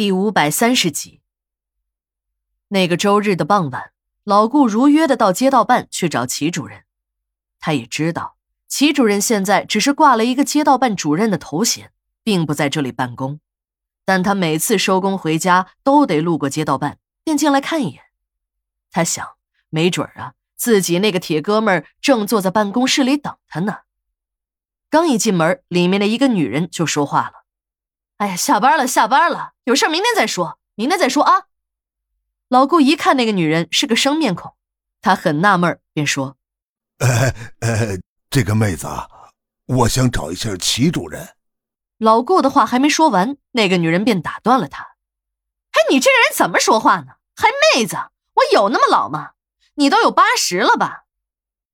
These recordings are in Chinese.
第五百三十集。那个周日的傍晚，老顾如约的到街道办去找齐主任。他也知道，齐主任现在只是挂了一个街道办主任的头衔，并不在这里办公。但他每次收工回家都得路过街道办，便进来看一眼。他想，没准啊，自己那个铁哥们儿正坐在办公室里等他呢。刚一进门，里面的一个女人就说话了。哎呀，下班了，下班了，有事明天再说，明天再说啊。老顾一看那个女人是个生面孔，他很纳闷，便说：“呃呃，这个妹子啊，我想找一下齐主任。”老顾的话还没说完，那个女人便打断了他：“哎，你这个人怎么说话呢？还妹子？我有那么老吗？你都有八十了吧？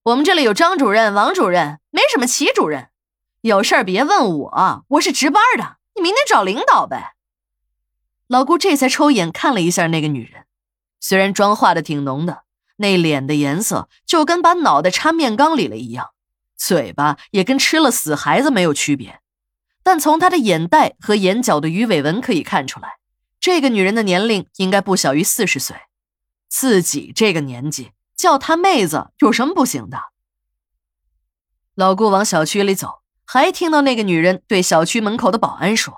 我们这里有张主任、王主任，没什么齐主任。有事儿别问我，我是值班的。”你明天找领导呗。老顾这才抽眼看了一下那个女人，虽然妆化的挺浓的，那脸的颜色就跟把脑袋插面缸里了一样，嘴巴也跟吃了死孩子没有区别，但从她的眼袋和眼角的鱼尾纹可以看出来，这个女人的年龄应该不小于四十岁。自己这个年纪叫她妹子有什么不行的？老顾往小区里走。还听到那个女人对小区门口的保安说：“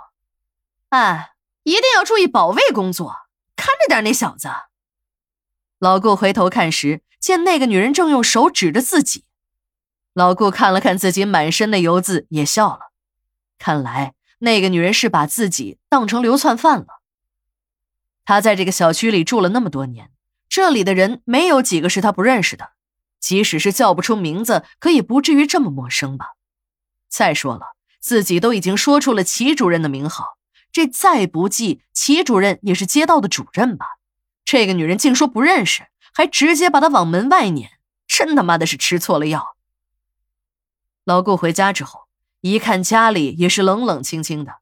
哎，一定要注意保卫工作，看着点那小子。”老顾回头看时，见那个女人正用手指着自己。老顾看了看自己满身的油渍，也笑了。看来那个女人是把自己当成流窜犯了。他在这个小区里住了那么多年，这里的人没有几个是他不认识的，即使是叫不出名字，可也不至于这么陌生吧。再说了，自己都已经说出了齐主任的名号，这再不济，齐主任也是街道的主任吧？这个女人竟说不认识，还直接把她往门外撵，真他妈的是吃错了药。老顾回家之后，一看家里也是冷冷清清的，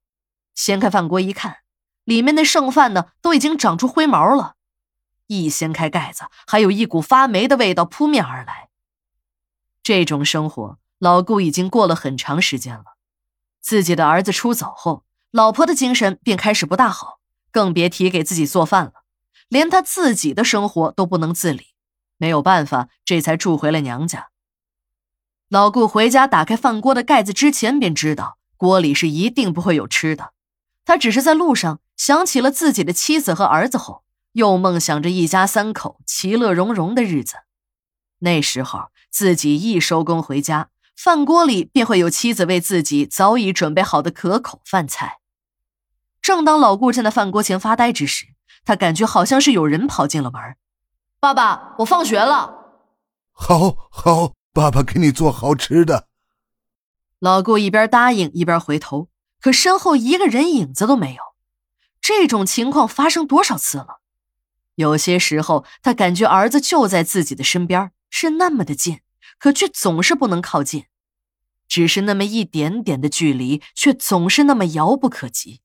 掀开饭锅一看，里面的剩饭呢都已经长出灰毛了，一掀开盖子，还有一股发霉的味道扑面而来。这种生活。老顾已经过了很长时间了，自己的儿子出走后，老婆的精神便开始不大好，更别提给自己做饭了，连他自己的生活都不能自理，没有办法，这才住回了娘家。老顾回家打开饭锅的盖子之前，便知道锅里是一定不会有吃的。他只是在路上想起了自己的妻子和儿子后，又梦想着一家三口其乐融融的日子。那时候自己一收工回家。饭锅里便会有妻子为自己早已准备好的可口饭菜。正当老顾站在饭锅前发呆之时，他感觉好像是有人跑进了门。爸爸，我放学了。好，好，爸爸给你做好吃的。老顾一边答应一边回头，可身后一个人影子都没有。这种情况发生多少次了？有些时候，他感觉儿子就在自己的身边，是那么的近。可却总是不能靠近，只是那么一点点的距离，却总是那么遥不可及。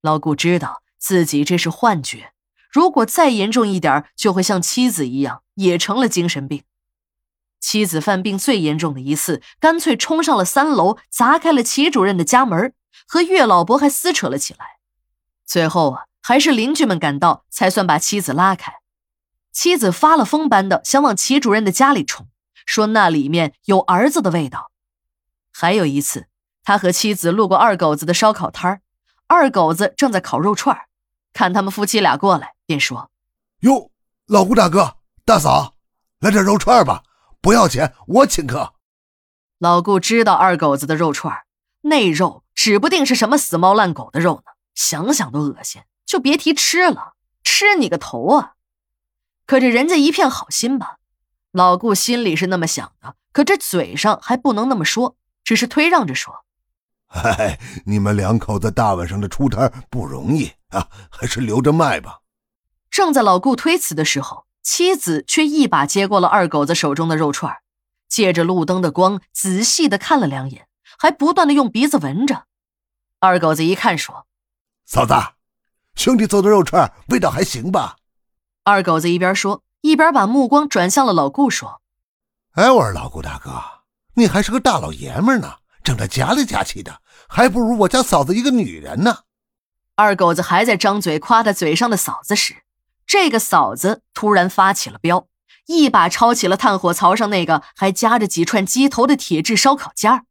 老顾知道自己这是幻觉，如果再严重一点，就会像妻子一样，也成了精神病。妻子犯病最严重的一次，干脆冲上了三楼，砸开了齐主任的家门，和岳老伯还撕扯了起来。最后啊，还是邻居们赶到，才算把妻子拉开。妻子发了疯般的想往齐主任的家里冲。说那里面有儿子的味道。还有一次，他和妻子路过二狗子的烧烤摊儿，二狗子正在烤肉串看他们夫妻俩过来，便说：“哟，老顾大哥、大嫂，来点肉串吧，不要钱，我请客。”老顾知道二狗子的肉串那肉指不定是什么死猫烂狗的肉呢，想想都恶心，就别提吃了。吃你个头啊！可这人家一片好心吧。老顾心里是那么想的，可这嘴上还不能那么说，只是推让着说：“嗨，你们两口子大晚上的出摊不容易啊，还是留着卖吧。”正在老顾推辞的时候，妻子却一把接过了二狗子手中的肉串，借着路灯的光仔细的看了两眼，还不断的用鼻子闻着。二狗子一看说：“嫂子，兄弟做的肉串味道还行吧？”二狗子一边说。一边把目光转向了老顾，说：“哎，我说老顾大哥，你还是个大老爷们呢，整的夹里夹气的，还不如我家嫂子一个女人呢。”二狗子还在张嘴夸他嘴上的嫂子时，这个嫂子突然发起了飙，一把抄起了炭火槽上那个还夹着几串鸡头的铁质烧烤架